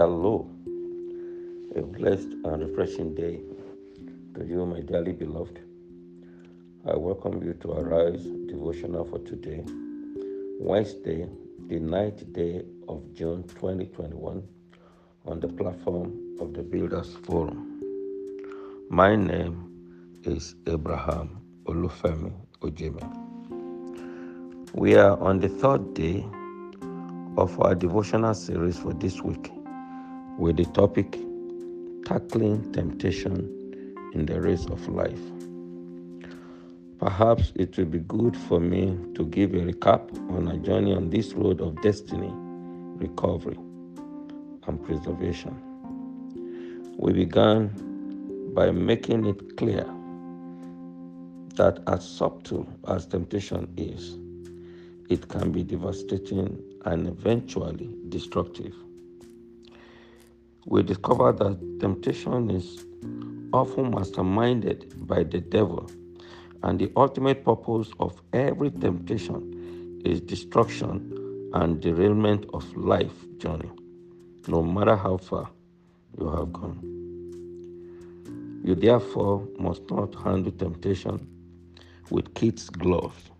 Hello, a blessed and refreshing day to you, my dearly beloved. I welcome you to Arise devotional for today, Wednesday, the ninth day of June 2021, on the platform of the Builders Forum. My name is Abraham Olufemi Ojeme. We are on the third day of our devotional series for this week with the topic Tackling Temptation in the Race of Life. Perhaps it will be good for me to give a recap on our journey on this road of destiny, recovery, and preservation. We began by making it clear that as subtle as temptation is, it can be devastating and eventually destructive we discover that temptation is often masterminded by the devil, and the ultimate purpose of every temptation is destruction and derailment of life journey, no matter how far you have gone. You therefore must not handle temptation with kids' gloves.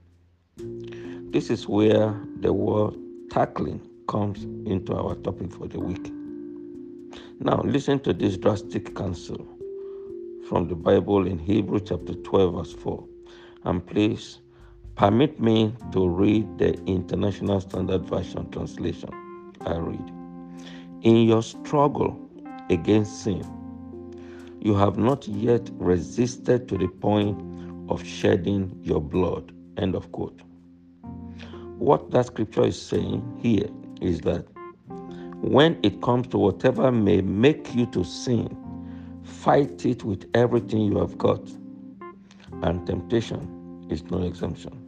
This is where the word tackling comes into our topic for the week. Now, listen to this drastic counsel from the Bible in Hebrew chapter 12, verse 4. And please permit me to read the International Standard Version translation. I read In your struggle against sin, you have not yet resisted to the point of shedding your blood. End of quote. What that scripture is saying here is that when it comes to whatever may make you to sin, fight it with everything you have got. And temptation is no exemption.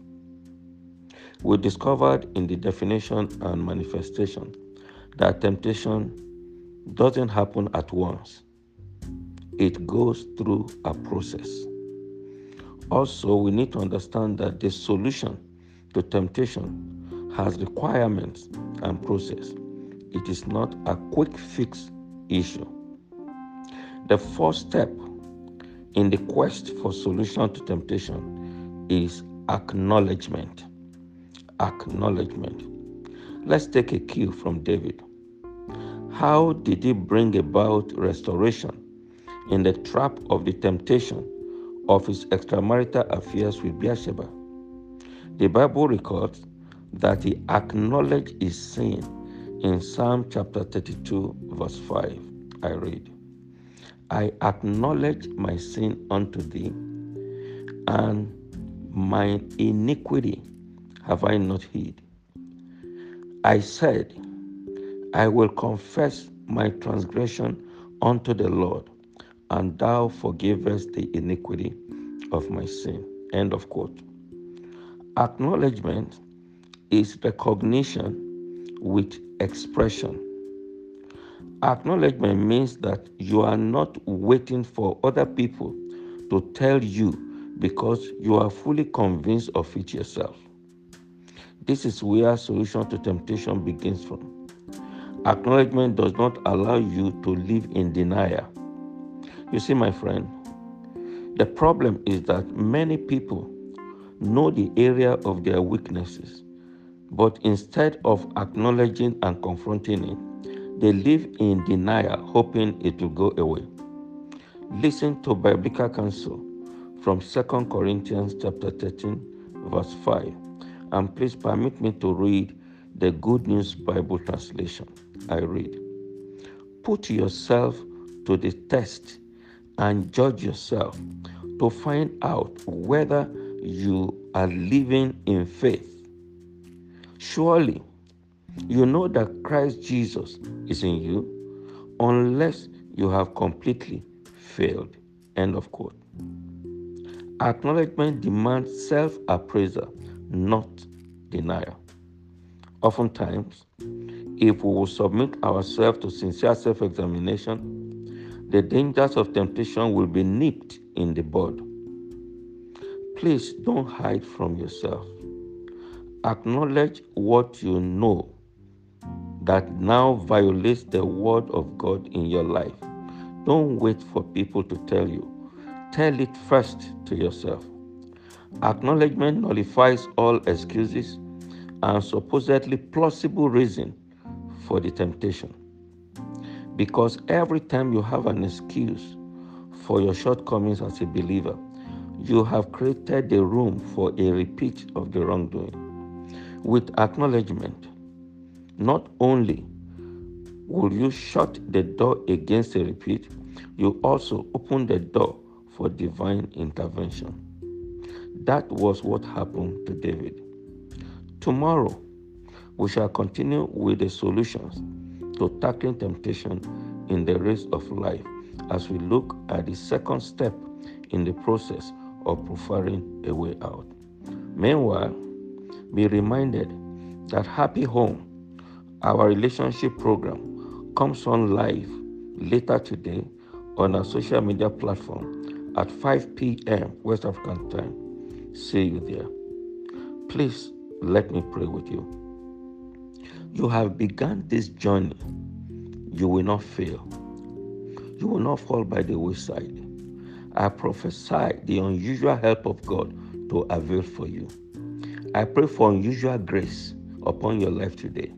We discovered in the definition and manifestation that temptation doesn't happen at once, it goes through a process. Also, we need to understand that the solution to temptation has requirements and process it is not a quick fix issue. The first step in the quest for solution to temptation is acknowledgement. Acknowledgement. Let's take a cue from David. How did he bring about restoration in the trap of the temptation of his extramarital affairs with Bathsheba? The Bible records that he acknowledged his sin in Psalm chapter 32, verse 5, I read, I acknowledge my sin unto thee, and my iniquity have I not hid. I said, I will confess my transgression unto the Lord, and thou forgivest the iniquity of my sin. End of quote. Acknowledgement is recognition with expression. Acknowledgement means that you are not waiting for other people to tell you because you are fully convinced of it yourself. This is where solution to temptation begins from. Acknowledgement does not allow you to live in denial. You see, my friend, the problem is that many people know the area of their weaknesses but instead of acknowledging and confronting it, they live in denial, hoping it will go away. Listen to biblical counsel from 2 Corinthians chapter 13, verse 5. And please permit me to read the Good News Bible translation. I read, Put yourself to the test and judge yourself to find out whether you are living in faith. Surely you know that Christ Jesus is in you unless you have completely failed. End of quote. Acknowledgement demands self appraisal, not denial. Oftentimes, if we will submit ourselves to sincere self examination, the dangers of temptation will be nipped in the bud. Please don't hide from yourself. Acknowledge what you know, that now violates the word of God in your life, don't wait for people to tell you. Tell it first to yourself. Acknowledgement nullifies all excuses and supposedly plausible reason for the temptation. Because every time you have an excuse for your shortcomings as a believer, you have created the room for a repeat of the wrongdoing. With acknowledgement, not only will you shut the door against a repeat, you also open the door for divine intervention. That was what happened to David. Tomorrow, we shall continue with the solutions to tackling temptation in the race of life as we look at the second step in the process of preferring a way out. Meanwhile, be reminded that Happy Home, our relationship program, comes on live later today on our social media platform at 5 p.m. West African time. See you there. Please let me pray with you. You have begun this journey. You will not fail. You will not fall by the wayside. I prophesy the unusual help of God to avail for you. I pray for unusual grace upon your life today.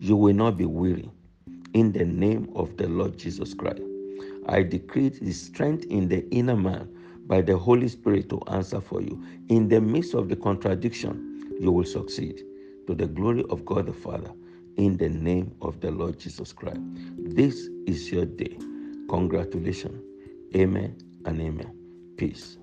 You will not be weary. In the name of the Lord Jesus Christ, I decree the strength in the inner man by the Holy Spirit to answer for you. In the midst of the contradiction, you will succeed to the glory of God the Father. In the name of the Lord Jesus Christ. This is your day. Congratulations. Amen and amen. Peace.